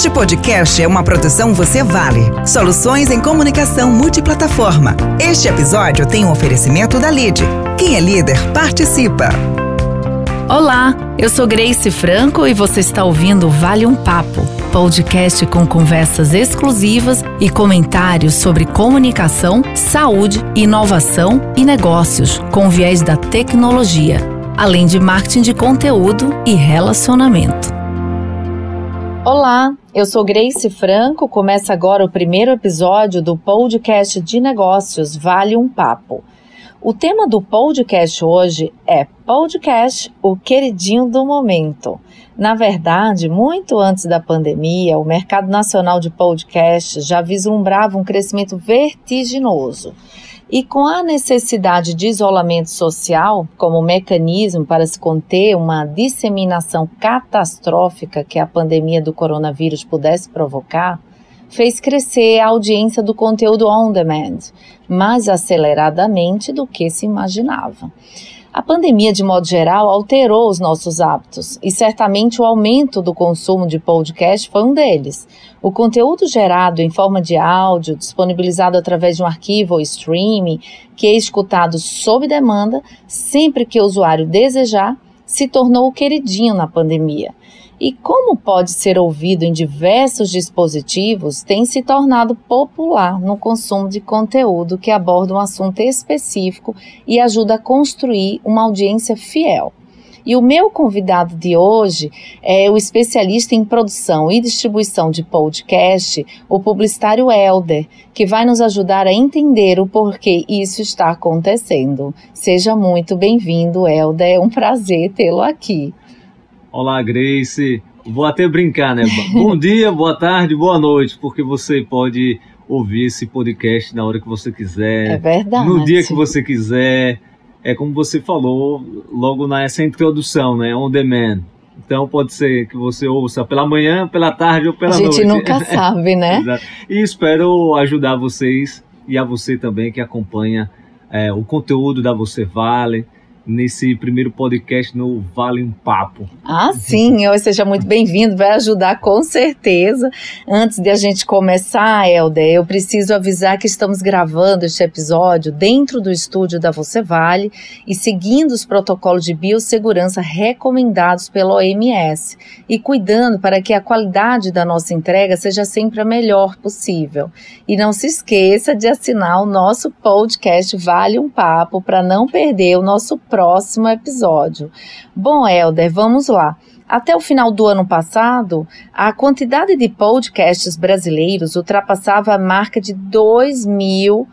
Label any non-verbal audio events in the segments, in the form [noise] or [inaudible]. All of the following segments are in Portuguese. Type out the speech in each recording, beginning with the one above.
Este podcast é uma produção Você Vale. Soluções em comunicação multiplataforma. Este episódio tem um oferecimento da LIDE. Quem é líder, participa. Olá, eu sou Grace Franco e você está ouvindo Vale um Papo, podcast com conversas exclusivas e comentários sobre comunicação, saúde, inovação e negócios com viés da tecnologia, além de marketing de conteúdo e relacionamento. Olá, eu sou Grace Franco. Começa agora o primeiro episódio do podcast de negócios Vale um Papo. O tema do podcast hoje é Podcast, o queridinho do momento. Na verdade, muito antes da pandemia, o mercado nacional de podcasts já vislumbrava um crescimento vertiginoso. E com a necessidade de isolamento social como mecanismo para se conter uma disseminação catastrófica que a pandemia do coronavírus pudesse provocar, fez crescer a audiência do conteúdo on demand, mais aceleradamente do que se imaginava. A pandemia, de modo geral, alterou os nossos hábitos e certamente o aumento do consumo de podcast foi um deles. O conteúdo gerado em forma de áudio, disponibilizado através de um arquivo ou streaming, que é escutado sob demanda, sempre que o usuário desejar, se tornou o queridinho na pandemia e, como pode ser ouvido em diversos dispositivos, tem se tornado popular no consumo de conteúdo que aborda um assunto específico e ajuda a construir uma audiência fiel. E o meu convidado de hoje é o especialista em produção e distribuição de podcast, o publicitário Elder, que vai nos ajudar a entender o porquê isso está acontecendo. Seja muito bem-vindo, Elder. É um prazer tê-lo aqui. Olá, Grace. Vou até brincar, né? [laughs] Bom dia, boa tarde, boa noite, porque você pode ouvir esse podcast na hora que você quiser. É verdade. No dia que você quiser. É como você falou logo nessa introdução, né? On demand. Então pode ser que você ouça pela manhã, pela tarde ou pela noite. A gente noite. nunca [laughs] sabe, né? Exato. E espero ajudar vocês e a você também que acompanha é, o conteúdo da Você Vale nesse primeiro podcast no Vale um Papo. Ah, sim, seja muito bem-vindo, vai ajudar com certeza. Antes de a gente começar, Helder, eu preciso avisar que estamos gravando este episódio dentro do estúdio da Você Vale e seguindo os protocolos de biossegurança recomendados pela OMS e cuidando para que a qualidade da nossa entrega seja sempre a melhor possível. E não se esqueça de assinar o nosso podcast Vale um Papo para não perder o nosso próximo episódio. Bom, Helder, vamos lá. Até o final do ano passado, a quantidade de podcasts brasileiros ultrapassava a marca de 2 mil,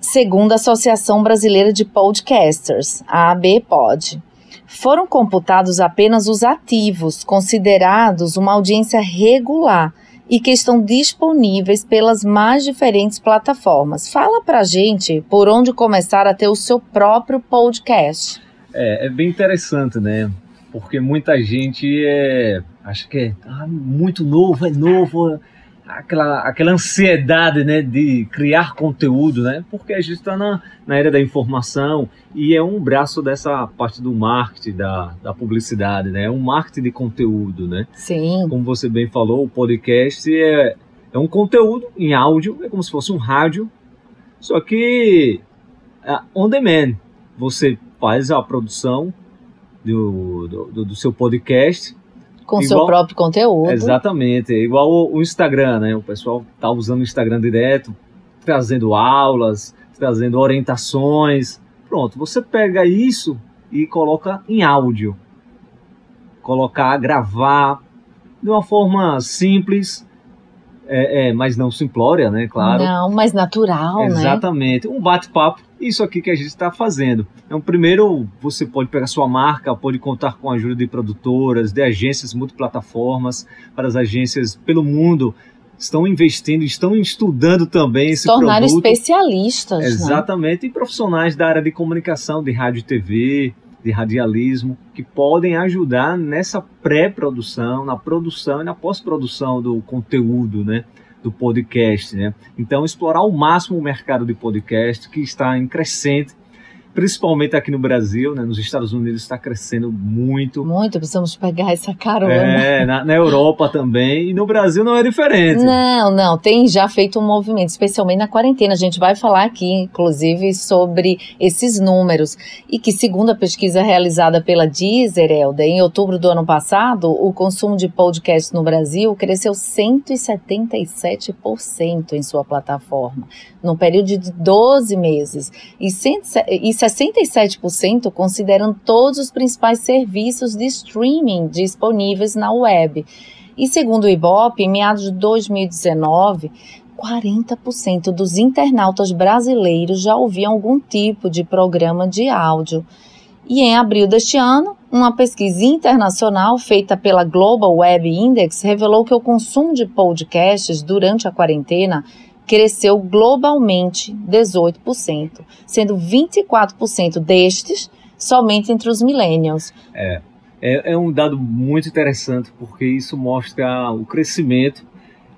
segundo a Associação Brasileira de Podcasters, a ABPOD. Foram computados apenas os ativos, considerados uma audiência regular e que estão disponíveis pelas mais diferentes plataformas. Fala pra gente por onde começar a ter o seu próprio podcast. É, é bem interessante, né? Porque muita gente é, acha que é ah, muito novo, é novo, aquela, aquela ansiedade né, de criar conteúdo, né? Porque a gente está na, na era da informação e é um braço dessa parte do marketing, da, da publicidade, né? É um marketing de conteúdo, né? Sim. Como você bem falou, o podcast é, é um conteúdo em áudio, é como se fosse um rádio, só que é on demand. Você faz a produção do, do, do seu podcast com igual, seu próprio conteúdo. Exatamente, igual o, o, Instagram, né? O pessoal tá usando o Instagram direto, trazendo aulas, trazendo orientações. Pronto, você pega isso e coloca em áudio. Colocar, gravar de uma forma simples, é, é, mas não simplória, né? Claro. Não, mas natural, Exatamente. né? Exatamente. Um bate-papo isso aqui que a gente está fazendo. Então, primeiro, você pode pegar sua marca, pode contar com a ajuda de produtoras, de agências multiplataformas, para as agências pelo mundo estão investindo, estão estudando também esse Tornar produto. especialistas. Né? Exatamente, né? e profissionais da área de comunicação, de rádio e TV, de radialismo, que podem ajudar nessa pré-produção, na produção e na pós-produção do conteúdo, né? do podcast, né? Então explorar ao máximo o mercado de podcast que está em crescente principalmente aqui no Brasil, né? Nos Estados Unidos está crescendo muito. Muito, precisamos pegar essa carona. É, na, na, Europa também, e no Brasil não é diferente. Não, não, tem já feito um movimento, especialmente na quarentena. A gente vai falar aqui, inclusive, sobre esses números. E que, segundo a pesquisa realizada pela Deezer, Helder, em outubro do ano passado, o consumo de podcasts no Brasil cresceu 177% em sua plataforma, num período de 12 meses. E, 67% consideram todos os principais serviços de streaming disponíveis na web. E segundo o Ibope, em meados de 2019, 40% dos internautas brasileiros já ouviam algum tipo de programa de áudio. E em abril deste ano, uma pesquisa internacional feita pela Global Web Index revelou que o consumo de podcasts durante a quarentena cresceu globalmente 18%, sendo 24% destes somente entre os millennials. É, é, é, um dado muito interessante porque isso mostra o crescimento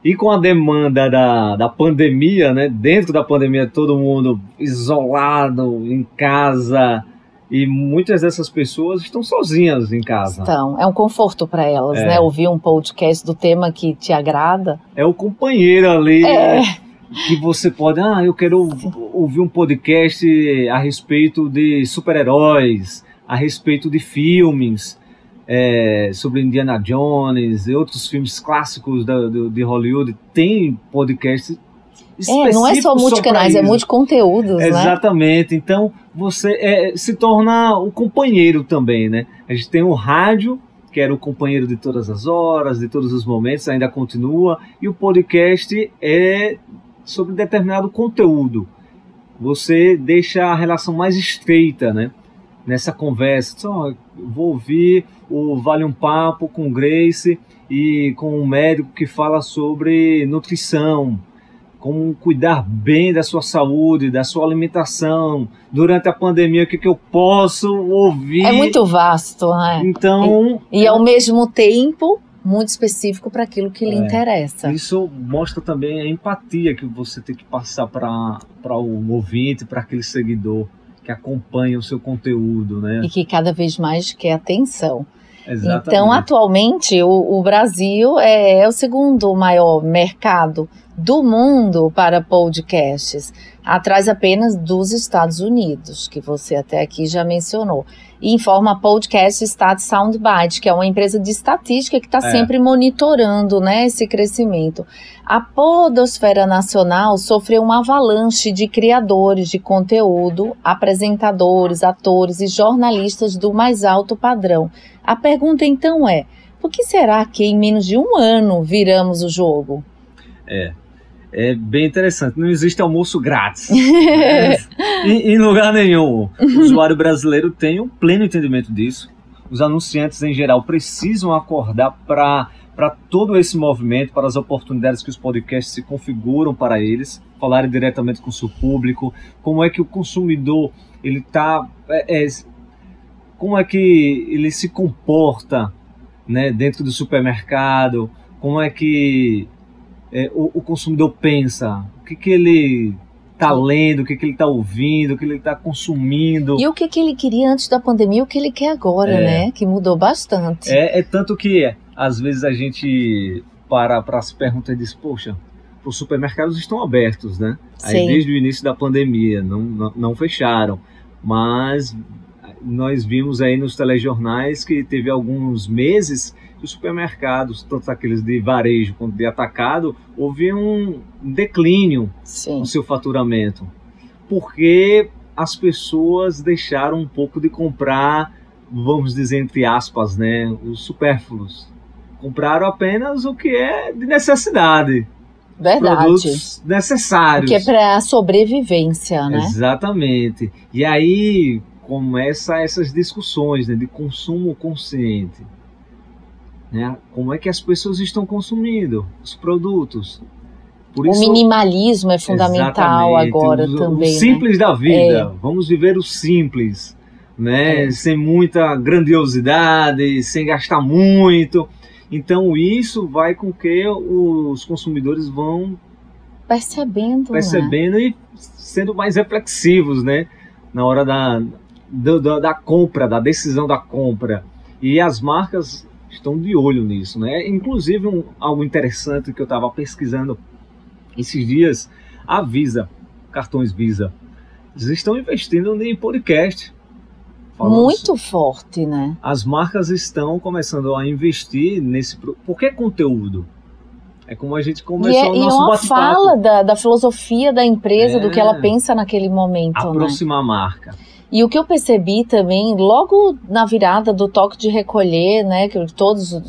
e com a demanda da, da pandemia, né? Dentro da pandemia, todo mundo isolado, em casa, e muitas dessas pessoas estão sozinhas em casa. Então, é um conforto para elas, é. né? Ouvir um podcast do tema que te agrada. É o companheiro ali. É. Né? Que você pode, ah, eu quero ouvir um podcast a respeito de super-heróis, a respeito de filmes, é, sobre Indiana Jones e outros filmes clássicos da, do, de Hollywood. Tem podcast é, não é só multicanais, é multiconteúdos, né? Exatamente. Então, você é, se torna o companheiro também, né? A gente tem o rádio, que era o companheiro de todas as horas, de todos os momentos, ainda continua, e o podcast é sobre determinado conteúdo. Você deixa a relação mais estreita, né? Nessa conversa. Só vou ouvir o Vale um Papo com Grace e com um médico que fala sobre nutrição, como cuidar bem da sua saúde, da sua alimentação. Durante a pandemia, o que, que eu posso ouvir? É muito vasto, né? Então. E, e ao mesmo tempo, muito específico para aquilo que lhe é. interessa. Isso mostra também a empatia que você tem que passar para o ouvinte, para aquele seguidor que acompanha o seu conteúdo, né? E que cada vez mais quer atenção. Exatamente. Então, atualmente, o, o Brasil é, é o segundo maior mercado do mundo para podcasts, atrás apenas dos Estados Unidos, que você até aqui já mencionou. E informa a Podcast Stat Soundbite, que é uma empresa de estatística que está é. sempre monitorando né, esse crescimento. A Podosfera Nacional sofreu uma avalanche de criadores de conteúdo, apresentadores, atores e jornalistas do mais alto padrão. A pergunta então é: por que será que em menos de um ano viramos o jogo? É, é bem interessante. Não existe almoço grátis. [laughs] é, em, em, lugar nenhum. O usuário brasileiro tem um pleno entendimento disso. Os anunciantes, em geral, precisam acordar para para todo esse movimento, para as oportunidades que os podcasts se configuram para eles, falarem diretamente com o seu público, como é que o consumidor ele está, é, é, como é que ele se comporta, né, dentro do supermercado, como é que é, o, o, consumidor pensa, o que, que ele está lendo, o que, que ele está ouvindo, o que ele está consumindo. E o que, que ele queria antes da pandemia, o que ele quer agora, é. né? Que mudou bastante. É, é tanto que às vezes a gente para para se perguntar e diz, poxa, os supermercados estão abertos, né? Sim. Aí desde o início da pandemia, não, não, não fecharam. Mas nós vimos aí nos telejornais que teve alguns meses os supermercados, tanto aqueles de varejo quanto de atacado, houve um declínio Sim. no seu faturamento. Porque as pessoas deixaram um pouco de comprar, vamos dizer entre aspas, né, os supérfluos. Compraram apenas o que é de necessidade. Verdade. Produtos necessários. Que é para sobrevivência, né? Exatamente. E aí começa essas discussões né, de consumo consciente. Né? Como é que as pessoas estão consumindo os produtos? Por o minimalismo é fundamental agora o, também. O né? simples né? da vida. É. Vamos viver o simples, né? É. Sem muita grandiosidade, sem gastar muito. Então isso vai com que os consumidores vão percebendo, percebendo né? e sendo mais reflexivos, né? na hora da, da, da compra, da decisão da compra. E as marcas estão de olho nisso, né? Inclusive um, algo interessante que eu estava pesquisando esses dias, a Visa, cartões Visa, eles estão investindo em podcast. Muito forte, né? As marcas estão começando a investir nesse. Porque conteúdo? É como a gente começou e é, o nosso E uma fala da, da filosofia da empresa, é, do que ela é. pensa naquele momento. Aproximar né? a marca. E o que eu percebi também, logo na virada do toque de recolher, né, que todos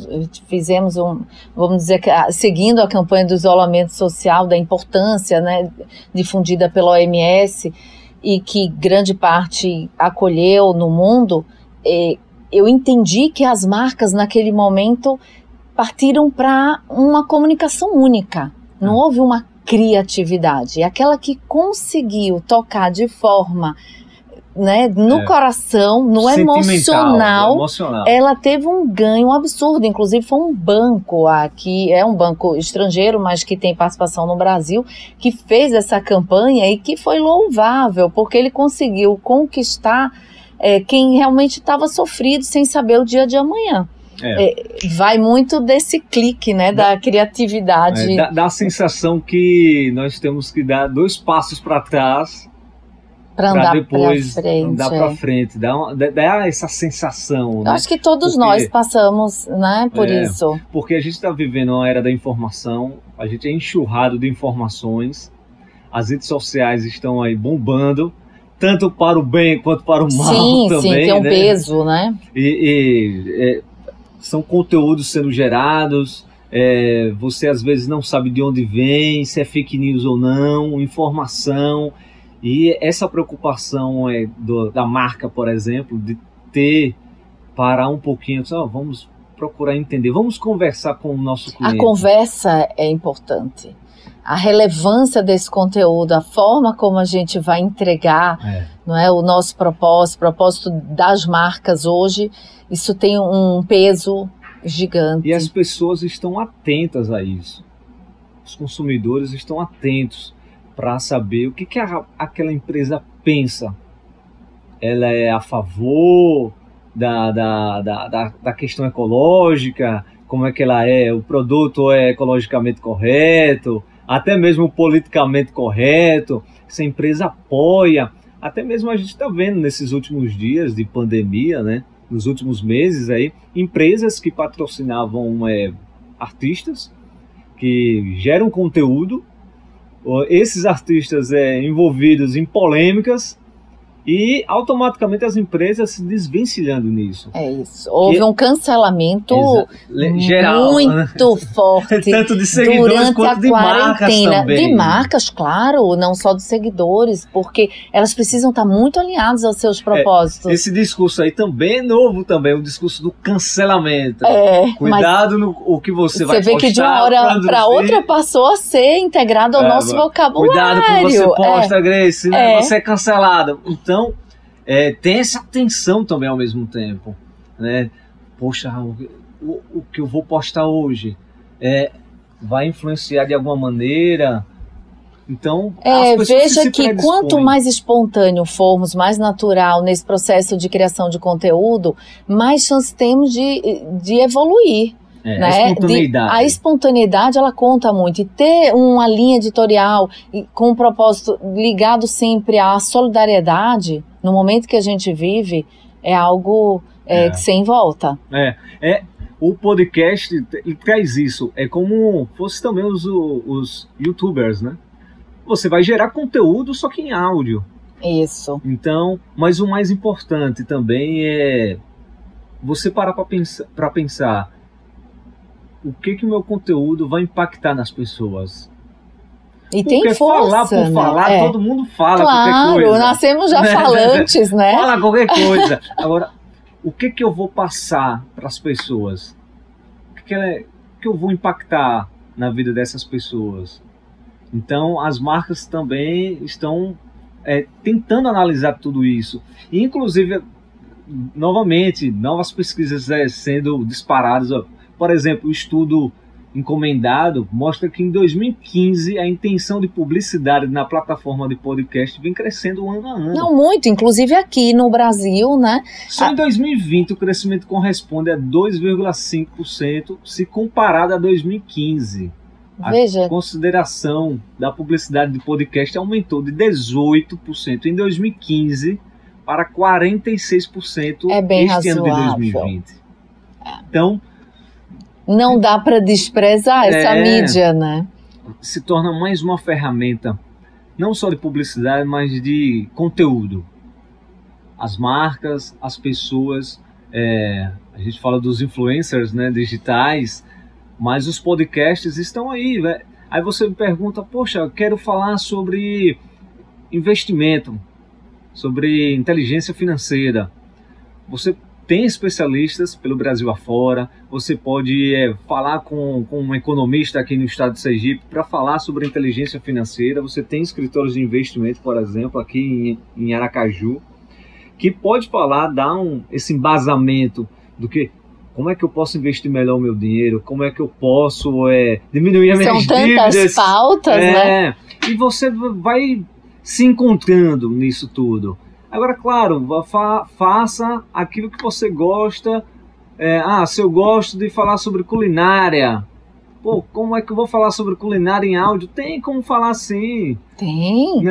fizemos um, vamos dizer, seguindo a campanha do isolamento social, da importância, né, difundida pela OMS e que grande parte acolheu no mundo, eu entendi que as marcas naquele momento partiram para uma comunicação única. Não ah. houve uma criatividade. Aquela que conseguiu tocar de forma né, no é. coração, no emocional, emocional, ela teve um ganho absurdo. Inclusive, foi um banco aqui, é um banco estrangeiro, mas que tem participação no Brasil, que fez essa campanha e que foi louvável, porque ele conseguiu conquistar é, quem realmente estava sofrido sem saber o dia de amanhã. É. É, vai muito desse clique, né, da, da criatividade. É, dá, dá a sensação que nós temos que dar dois passos para trás para andar depois pra frente, andar para é. frente, dá, uma, dá essa sensação. Né? Acho que todos porque, nós passamos, né, por é, isso. Porque a gente está vivendo uma era da informação, a gente é enxurrado de informações, as redes sociais estão aí bombando, tanto para o bem quanto para o mal sim, [laughs] também. Sim, tem um né? peso, né? E, e é, são conteúdos sendo gerados. É, você às vezes não sabe de onde vem, se é fake news ou não, informação. E essa preocupação é do, da marca, por exemplo, de ter, parar um pouquinho, oh, vamos procurar entender, vamos conversar com o nosso cliente. A conversa é importante. A relevância desse conteúdo, a forma como a gente vai entregar é. não é, o nosso propósito, propósito das marcas hoje, isso tem um peso gigante. E as pessoas estão atentas a isso. Os consumidores estão atentos para saber o que, que a, aquela empresa pensa. Ela é a favor da, da, da, da, da questão ecológica, como é que ela é, o produto é ecologicamente correto, até mesmo politicamente correto, se a empresa apoia, até mesmo a gente está vendo nesses últimos dias de pandemia, né, nos últimos meses aí, empresas que patrocinavam é, artistas que geram conteúdo esses artistas é, envolvidos em polêmicas e automaticamente as empresas se desvencilhando nisso. É isso. Houve que... um cancelamento geral, muito [laughs] né? forte. Tanto de seguidores durante quanto de marcas também. De marcas, claro, não só de seguidores, porque elas precisam estar muito alinhadas aos seus é, propósitos. É, esse discurso aí também é novo também, o discurso do cancelamento. É, Cuidado no o que você, você vai Você vê que de uma hora para outra passou a ser integrado ao é, nosso vocabulário. Cuidado com o que você posta, é, Grace, né? É. você é cancelado. Então então, é, tem essa tensão também ao mesmo tempo. Né? Poxa, o, o, que eu vou postar hoje é, vai influenciar de alguma maneira. Então, é, veja que quanto mais espontâneo formos, mais natural nesse processo de criação de conteúdo, mais chance temos de, de evoluir. É, né? A espontaneidade. De, a espontaneidade ela conta muito. E ter uma linha editorial com um propósito ligado sempre à solidariedade, no momento que a gente vive, é algo é, é. sem volta. É, é. O podcast traz isso. É como fosse também os, os youtubers, né? Você vai gerar conteúdo só que em áudio. Isso. Então, mas o mais importante também é você parar para pensar, pensar o que que o meu conteúdo vai impactar nas pessoas. E Porque tem força, falar por né? falar, é. todo mundo fala claro, qualquer coisa. nascemos já [laughs] falantes, né? Fala qualquer [laughs] coisa. Agora, o que que eu vou passar para as pessoas? O que que, ela, que eu vou impactar na vida dessas pessoas? Então, as marcas também estão é, tentando analisar tudo isso. inclusive, novamente, novas pesquisas é, sendo disparadas. Ó, por exemplo, o estudo encomendado mostra que em 2015 a intenção de publicidade na plataforma de podcast vem crescendo ano a ano. Não muito, inclusive aqui no Brasil, né? Só em 2020 o crescimento corresponde a 2,5% se comparado a 2015. Veja. A consideração da publicidade de podcast aumentou de 18% em 2015 para 46% é bem este razoável. ano de 2020. Então, não dá para desprezar essa é, mídia, né? Se torna mais uma ferramenta, não só de publicidade, mas de conteúdo. As marcas, as pessoas, é, a gente fala dos influencers né, digitais, mas os podcasts estão aí. Né? Aí você me pergunta, poxa, eu quero falar sobre investimento, sobre inteligência financeira. Você tem especialistas pelo Brasil afora. Você pode é, falar com, com um economista aqui no estado de Sergipe para falar sobre inteligência financeira. Você tem escritórios de investimento, por exemplo, aqui em, em Aracaju, que pode falar, dar um, esse embasamento do que como é que eu posso investir melhor o meu dinheiro, como é que eu posso é, diminuir as minhas São dívidas. tantas pautas, é, né? E você vai se encontrando nisso tudo. Agora, claro, fa faça aquilo que você gosta. É, ah, se eu gosto de falar sobre culinária, pô, como é que eu vou falar sobre culinária em áudio? Tem como falar assim. Tem.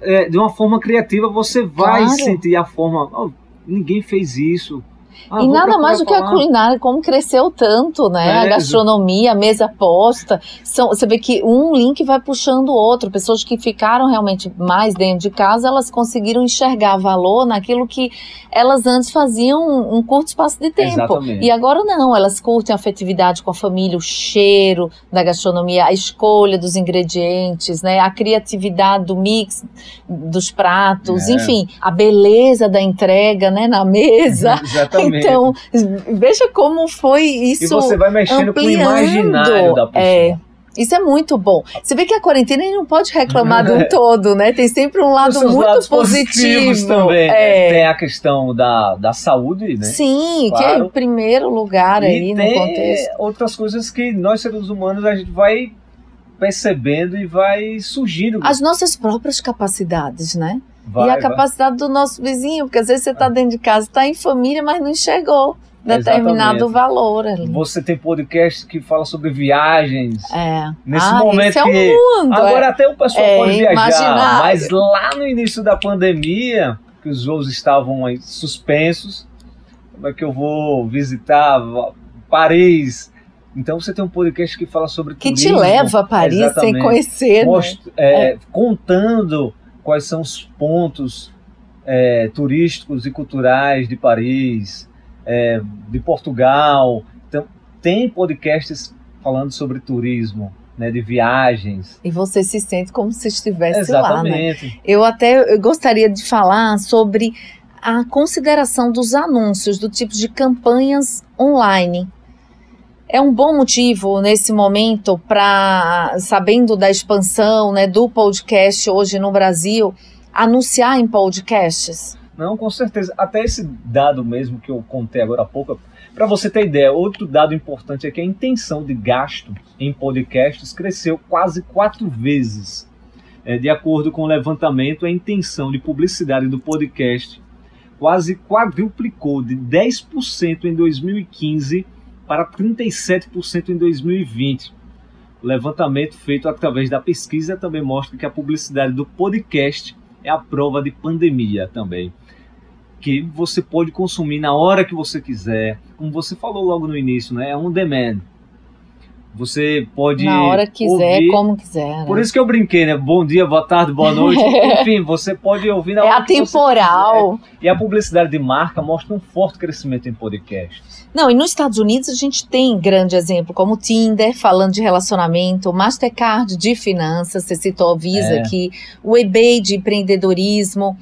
É, de uma forma criativa, você vai claro. sentir a forma. Oh, ninguém fez isso. Ah, e nada mais do que a culinária, como cresceu tanto, né? É, a gastronomia, a mesa posta. São, você vê que um link vai puxando o outro. Pessoas que ficaram realmente mais dentro de casa, elas conseguiram enxergar valor naquilo que elas antes faziam um, um curto espaço de tempo. Exatamente. E agora não, elas curtem a afetividade com a família, o cheiro da gastronomia, a escolha dos ingredientes, né? A criatividade do mix dos pratos, é. enfim, a beleza da entrega, né? Na mesa. [laughs] Exatamente. Então, veja como foi isso. E você vai mexendo ampliando. com o imaginário da pessoa. É. Isso é muito bom. Você vê que a quarentena não pode reclamar do todo, né? Tem sempre um lado muito positivo. também. É. Tem a questão da, da saúde, né? Sim, claro. que é em primeiro lugar e aí no contexto. outras coisas que nós seres humanos a gente vai percebendo e vai surgindo. As nossas próprias capacidades, né? Vai, e a vai. capacidade do nosso vizinho, porque às vezes você está dentro de casa, está em família, mas não enxergou determinado Exatamente. valor ali. Você tem podcast que fala sobre viagens. É. Nesse ah, momento esse é que o mundo. agora é. até o pessoal É pode viajar, imaginário. mas lá no início da pandemia, que os voos estavam aí suspensos, como é que eu vou visitar Paris? Então você tem um podcast que fala sobre que turismo, te leva a Paris sem exatamente. conhecer, né? Most- é, contando quais são os pontos é, turísticos e culturais de Paris, é, de Portugal. Então, tem podcasts falando sobre turismo, né, de viagens. E você se sente como se estivesse lá, né? Exatamente. Eu até eu gostaria de falar sobre a consideração dos anúncios, do tipo de campanhas online. É um bom motivo nesse momento para, sabendo da expansão né, do podcast hoje no Brasil, anunciar em podcasts? Não, com certeza. Até esse dado mesmo que eu contei agora há pouco, para você ter ideia, outro dado importante é que a intenção de gasto em podcasts cresceu quase quatro vezes. É, de acordo com o levantamento, a intenção de publicidade do podcast quase quadruplicou de 10% em 2015 para 37% em 2020. O levantamento feito através da pesquisa também mostra que a publicidade do podcast é a prova de pandemia também. Que você pode consumir na hora que você quiser, como você falou logo no início, né? É um demand. Você pode Na hora que quiser, ouvir. como quiser. né? Por isso que eu brinquei, né? Bom dia, boa tarde, boa noite. [laughs] Enfim, você pode ouvir na É hora que você atemporal. E a publicidade de marca mostra um forte crescimento em podcasts. Não, e nos Estados Unidos a gente tem grande exemplo, como o Tinder, falando de relacionamento, o Mastercard de finanças, você citou a Visa É. aqui, o eBay de empreendedorismo,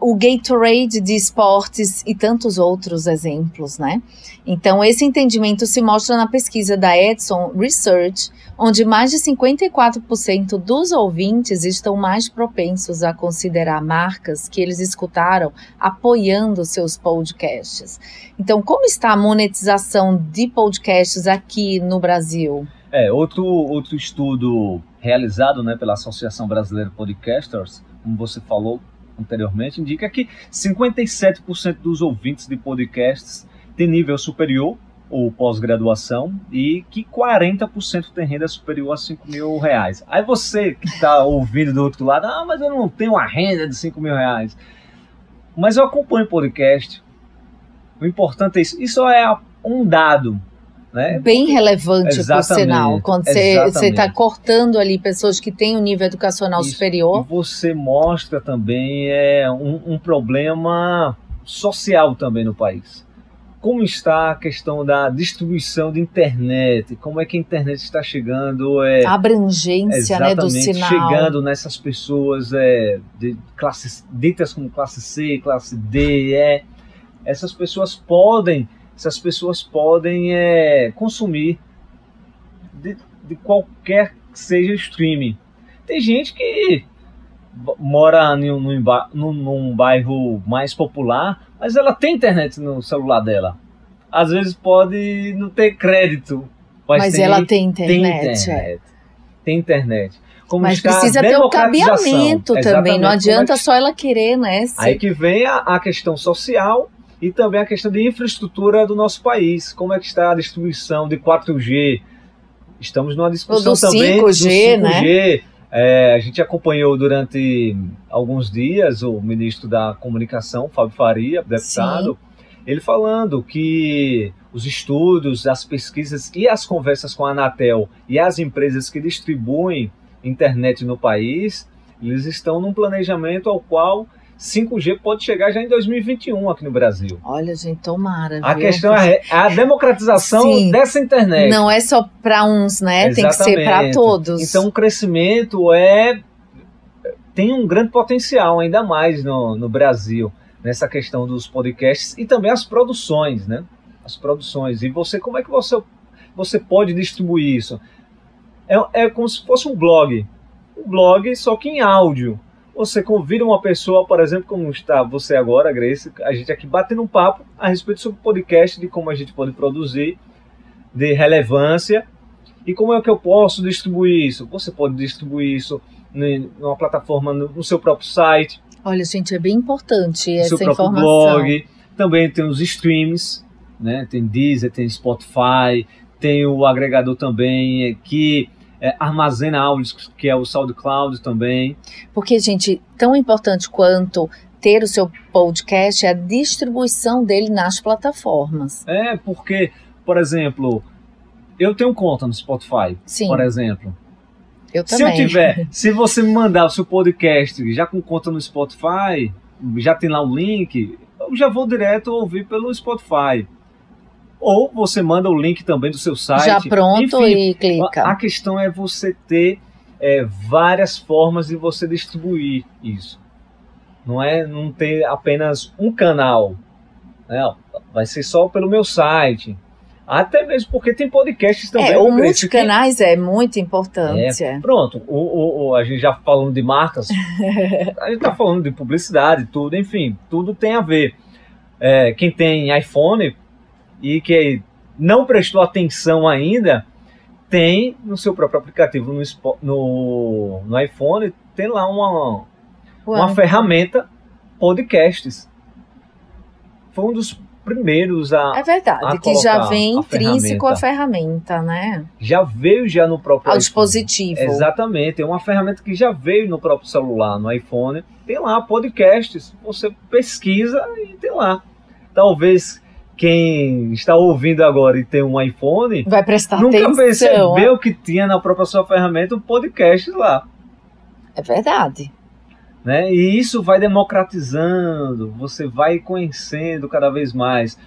o Gatorade de esportes e tantos outros exemplos, né? Então, esse entendimento se mostra na pesquisa da Edson Research, onde mais de 54% dos ouvintes estão mais propensos a considerar marcas que eles escutaram apoiando seus podcasts. Então, como está a monetização de podcasts aqui no Brasil? É, outro, outro estudo realizado né, pela Associação Brasileira Podcasters, como você falou anteriormente, indica que 57% dos ouvintes de podcasts têm nível superior ou pós-graduação e que 40% tem renda superior a 5 mil reais. Aí você que está [laughs] ouvindo do outro lado, ah, mas eu não tenho uma renda de 5 mil reais. Mas eu acompanho podcast. O importante é isso. Isso é um dado. Né? Bem relevante, Exatamente. por sinal. Quando você está cortando ali pessoas que têm um nível educacional isso. superior. E você mostra também é, um, um problema social também no país como está a questão da distribuição de internet, como é que a internet está chegando, é, a abrangência né, do sinal, chegando nessas pessoas é, de classe, ditas como classe C, classe D, é, essas pessoas podem, essas pessoas podem é, consumir de, de qualquer que seja o streaming. Tem gente que mora num, num, num bairro mais popular, mas ela tem internet no celular dela. Às vezes pode não ter crédito, mas, mas tem, ela tem internet. Tem internet. Tem internet. Como mas precisa ter o cabeamento também, não é adianta é que... só ela querer, né? Se... Aí que vem a, a questão social e também a questão de infraestrutura do nosso país. Como é que está a distribuição de 4G? Estamos numa discussão do também 5G, do 5G, né? É, a gente acompanhou durante alguns dias o ministro da Comunicação, Fábio Faria, deputado, Sim. ele falando que os estudos, as pesquisas e as conversas com a Anatel e as empresas que distribuem internet no país, eles estão num planejamento ao qual 5G pode chegar já em 2021 aqui no Brasil. Olha, gente, tomara. A viu? questão é a democratização Sim. dessa internet. Não é só para uns, né? Exatamente. Tem que ser para todos. Então o crescimento é tem um grande potencial ainda mais no, no Brasil nessa questão dos podcasts e também as produções, né? As produções. E você, como é que você você pode distribuir isso? É, é como se fosse um blog, um blog só que em áudio você convida uma pessoa, por exemplo, como está você agora, Grace, a gente aqui batendo um papo a respeito sobre podcast, de como a gente pode produzir, de relevância e como é que eu posso distribuir isso. Você pode distribuir isso numa plataforma no seu próprio site. Olha, gente, é bem importante essa seu próprio informação. blog. Também tem os streams, né? Tem Deezer, tem Spotify, tem o agregador também que é, armazena áudios, que é o SoundCloud também. Porque, gente, tão importante quanto ter o seu podcast é a distribuição dele nas plataformas. É, porque, por exemplo, eu tenho conta no Spotify, Sim. por exemplo. Eu também. Se eu tiver, [laughs] se você me mandar o seu podcast já com conta no Spotify, já tem lá o link, eu já vou direto ouvir pelo Spotify ou você manda o link também do seu site. Já pronto Enfim, e clica. A, questão é você ter é, várias formas de você distribuir isso. Não é não ter apenas um canal. Né? Vai ser só pelo meu site. Até mesmo porque tem podcasts também. É, o multicanais que... é muito importante. É, pronto, o, o, o, a gente já falando de marcas, [laughs] a gente está falando de publicidade, tudo, enfim, tudo tem a ver. É, quem tem iPhone e que não prestou atenção ainda, tem no seu próprio aplicativo no, no, no iPhone, tem lá uma, uma ferramenta podcasts. Foi um dos primeiros a. É verdade, a que já vem intrínseco a ferramenta, né? Já veio já no próprio. Ao dispositivo. Exatamente, é uma ferramenta que já veio no próprio celular, no iPhone. Tem lá podcasts, você pesquisa e tem lá. Talvez quem está ouvindo agora e tem um iPhone vai prestar nunca atenção, percebeu que tinha na própria sua ferramenta um podcast lá. É verdade. Né? E isso vai democratizando, você vai conhecendo cada vez mais.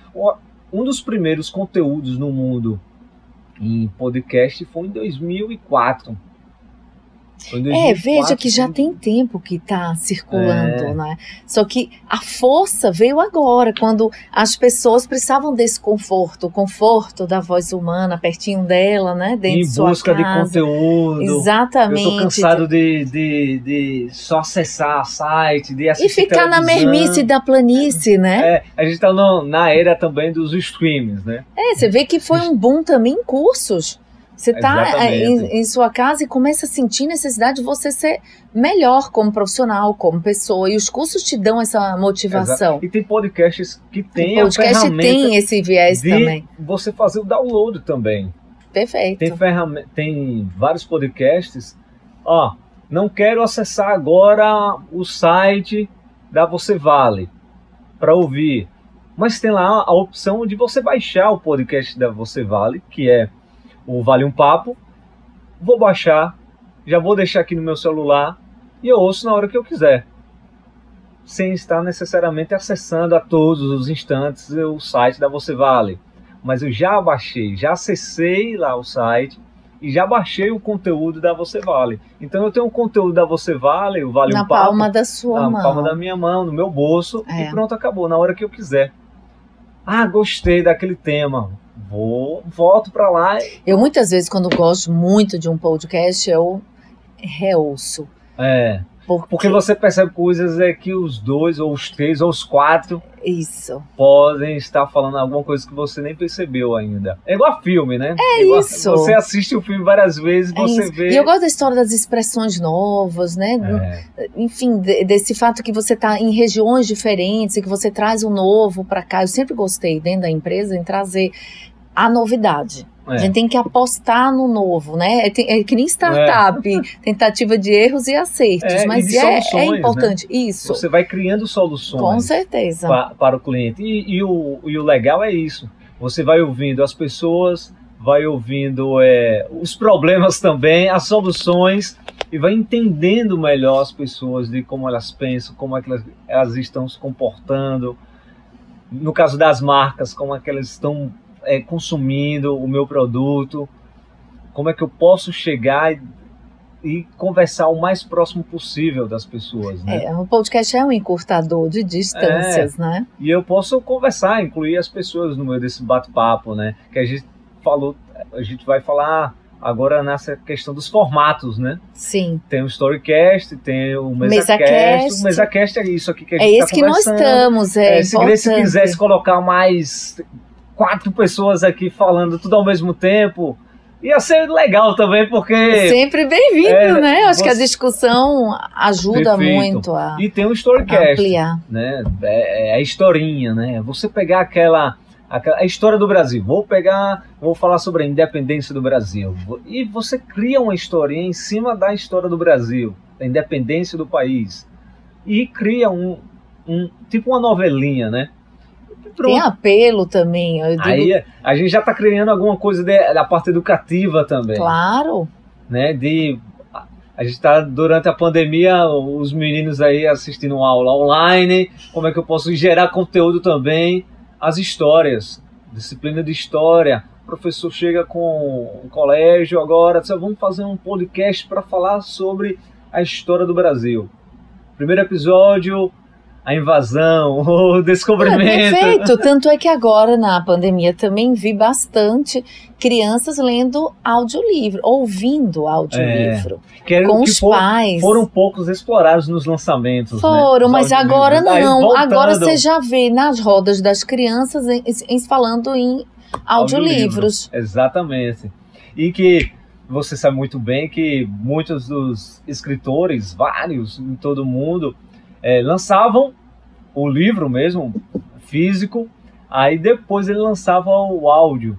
Um dos primeiros conteúdos no mundo em podcast foi em 2004. É, veja que já tem tempo que está circulando, é. né? Só que a força veio agora, quando as pessoas precisavam desse conforto, o conforto da voz humana pertinho dela, né? Dentro em busca de conteúdo. Exatamente. Eu tô cansado de, de, de só acessar site, de assistir E ficar televisão. na mermice da planície, né? É, a gente está na era também dos streams, né? É, você vê que foi um boom também em cursos Você está em, em, sua casa e começa a sentir necessidade de você ser melhor como profissional, como pessoa. E os cursos te dão essa motivação. Exato. E tem podcasts que tem o podcast tem esse viés de também. Você fazer o download também. Perfeito. Tem, tem vários podcasts. Ó, não quero acessar agora o site da Você Vale para ouvir. Mas tem lá a opção de você baixar o podcast da Você Vale, que é o Vale um Papo. Vou baixar, já vou deixar aqui no meu celular e eu ouço na hora que eu quiser. Sem estar necessariamente acessando a todos os instantes o site da Você Vale. Mas eu já baixei, já acessei lá o site e já baixei o conteúdo da Você Vale. Então eu tenho um conteúdo da Você Vale, o Vale na um Papo. Na palma da sua na mão. Na palma da minha mão, no meu bolso é. e pronto, acabou, na hora que eu quiser. Ah, gostei daquele tema. Vou, volto para lá. Eu muitas vezes, quando gosto muito de um podcast, eu reouço. É. Porque... Você percebe coisas é que os dois, ou os três, ou os quatro isso. podem estar falando alguma coisa que você nem percebeu ainda. É igual a filme, né? É, é igual, isso. Você assiste o filme várias vezes, é você isso. vê. E eu gosto da história das expressões novas, né? É. Enfim, desse fato que você está em regiões diferentes e que você traz o novo para cá. Eu sempre gostei, dentro da empresa, em trazer a novidade. É. A gente tem que apostar no novo, né? É, é que nem startup, é. [laughs] tentativa de erros e acertos, é, mas e é, é importante. Né? Isso. Você vai criando soluções. Com certeza. Pa, para o cliente. E, e, o, e o legal é isso. Você vai ouvindo as pessoas, vai ouvindo é, os problemas [laughs] também, as soluções e vai entendendo melhor as pessoas de como elas pensam, como é que elas, elas estão se comportando. No caso das marcas, como é que elas estão é, consumindo o meu produto, como é que eu posso chegar e, e conversar o mais próximo possível das pessoas. Né? É, o podcast é um encurtador de distâncias, é, né? E eu posso conversar, incluir as pessoas no meio desse bate-papo, né? Que a gente falou, a gente vai falar agora nessa questão dos formatos, né? Sim. Tem o Storycast, tem o MesaCast. MesaCast. O MesaCast é isso aqui que a é gente É esse tá que nós estamos, é, é Se Grace quisesse colocar mais quatro pessoas aqui falando tudo ao mesmo tempo. Ia ser legal também, porque. Sempre bem-vindo, é, né? Acho você... que a discussão ajuda Perfeito. muito a. E tem o Storycast. Ampliar. Né? É, é a historinha, né? Você pegar aquela, aquela. A história do Brasil. Vou pegar. Vou falar sobre a independência do Brasil. E você cria uma historinha em cima da história do Brasil, da independência do país. E cria um. um tipo uma novelinha, né? Pronto. Tem apelo também. Digo... Aí a gente já está criando alguma coisa de, da parte educativa também. Claro. Né, de a gente está durante a pandemia, os meninos aí assistindo aula online, como é que eu posso gerar conteúdo também, as histórias, disciplina de história. O professor chega com um colégio agora, diz, vamos fazer um podcast para falar sobre a história do Brasil. Primeiro episódio, a invasão, [laughs] o descobrimento. É, perfeito. Tanto é que agora na pandemia também vi bastante crianças lendo audiolivro, ouvindo audiolivro. É, com os for, pais. Foram poucos explorados nos lançamentos. Né, foram, né? mas agora não. Agora você já vê nas rodas das crianças em, em, falando em audiolivros. Exatamente. E que você sabe muito bem que muitos dos escritores, vários em todo o mundo, é, lançavam o livro mesmo, físico, aí depois ele lançava o áudio.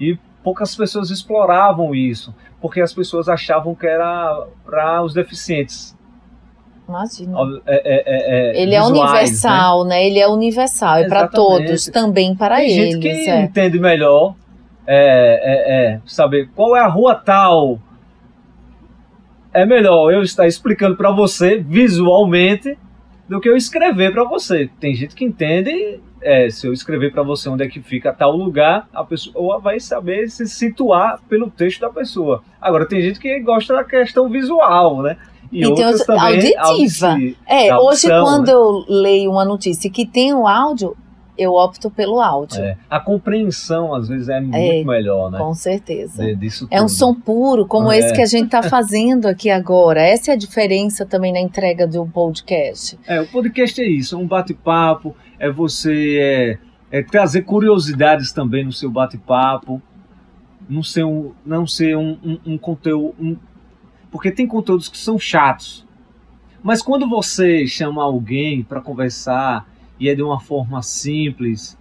E poucas pessoas exploravam isso, porque as pessoas achavam que era para os deficientes. Imagina. É, é, é, ele é visuais, é universal, né? né? Ele é universal, é para todos, também para Tem eles. Gente que entende melhor é, saber qual é a rua tal, é melhor eu estar explicando para você visualmente do que eu escrever para você. Tem gente que entende, é, se eu escrever para você onde é que fica tal lugar, a pessoa vai saber se situar pelo texto da pessoa. Agora, tem gente que gosta da questão visual, né? E, e outras também auditiva. é, hoje quando né? eu leio uma notícia que tem o áudio, eu opto pelo áudio. É. A compreensão, às vezes, é muito é, melhor, né? Com certeza. De, disso é um som puro, como é. esse que a gente está fazendo aqui agora. Essa é a diferença também na entrega do podcast. É, o podcast é isso, é um bate-papo, é você é, é trazer curiosidades também no seu bate-papo. não ser um, não ser um, um, um conteúdo. Um, porque tem conteúdos que são chatos. Mas quando você chama alguém para conversar e é de uma forma simples,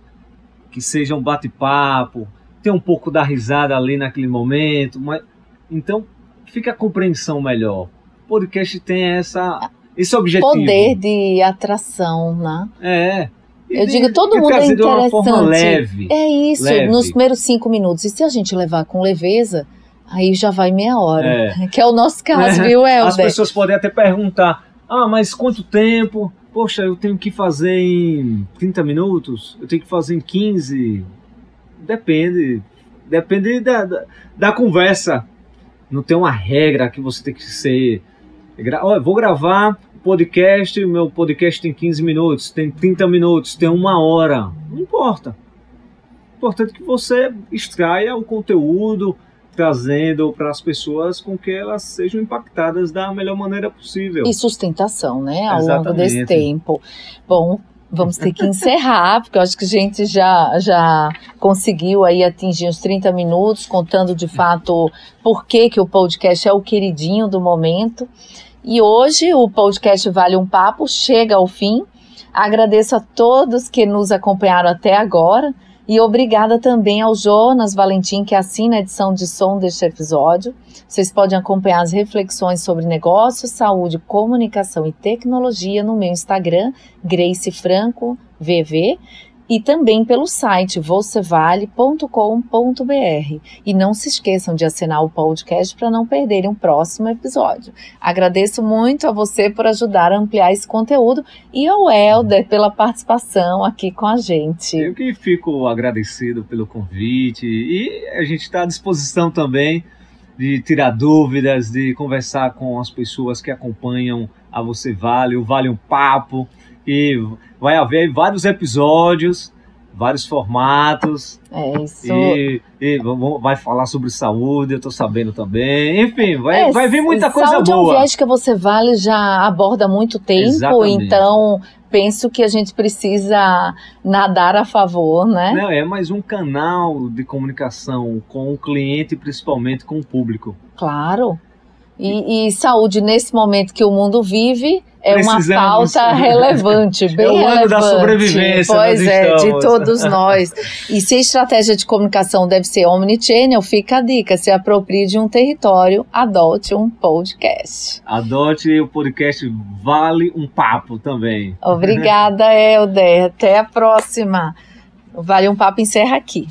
que seja um bate-papo, tem um pouco da risada ali naquele momento, mas então fica a compreensão melhor. O podcast tem essa esse objetivo. Poder de atração, né? É. Eu de, digo, todo mundo é interessante. Leve, é isso, leve. nos primeiros cinco minutos. E se a gente levar com leveza, aí já vai meia hora. É. [laughs] Que é o nosso caso, é. viu, Helder? As pessoas podem até perguntar, ah, mas quanto tempo? Poxa, eu tenho que fazer em 30 minutos? Eu tenho que fazer em 15? Depende. Depende da, da, da conversa. Não tem uma regra que você tem que ser... Olha, vou gravar podcast, meu podcast tem 15 minutos, tem 30 minutos, tem uma hora. Não importa. Importante que você extraia o conteúdo, trazendo para as pessoas com que elas sejam impactadas da melhor maneira possível. E sustentação, né, ao Exatamente. longo desse tempo. Bom, vamos ter que encerrar, [laughs] porque eu acho que a gente já, já conseguiu aí atingir os 30 minutos, contando de fato por que, que o podcast é o queridinho do momento. E hoje o podcast Vale um Papo chega ao fim. Agradeço a todos que nos acompanharam até agora e obrigada também ao Jonas Valentim que assina a edição de som deste episódio. Vocês podem acompanhar as reflexões sobre negócios, saúde, comunicação e tecnologia no meu Instagram, Grace Franco VV e também pelo site vocevale.com.br. E não se esqueçam de assinar o podcast para não perderem um próximo episódio. Agradeço muito a você por ajudar a ampliar esse conteúdo e ao Helder pela participação aqui com a gente. Eu que fico agradecido pelo convite e a gente está à disposição também de tirar dúvidas, de conversar com as pessoas que acompanham a Você Vale, o Vale um Papo e vai haver vários episódios, vários formatos. É isso. E, e vai falar sobre saúde, eu tô sabendo também. Enfim, vai, é, vai vir muita coisa boa. Saúde é um viés que você vale já aborda muito tempo, Exatamente. então penso que a gente precisa nadar a favor, né? Não, é mais um canal de comunicação com o cliente, principalmente com o público. Claro. E, e, saúde nesse momento que o mundo vive é uma pauta [laughs] relevante, bem é o relevante. Ano da sobrevivência. Pois é, estamos. de todos nós. E se a estratégia de comunicação deve ser omnichannel, fica a dica: se aproprie de um território, adote um podcast. Adote o podcast Vale um Papo também. Obrigada, Helder. Até a próxima. Vale um Papo encerra aqui.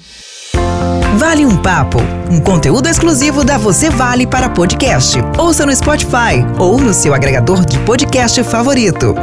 Vale um Papo, um conteúdo exclusivo da Você Vale para podcast. Ouça no Spotify ou no seu agregador de podcast favorito.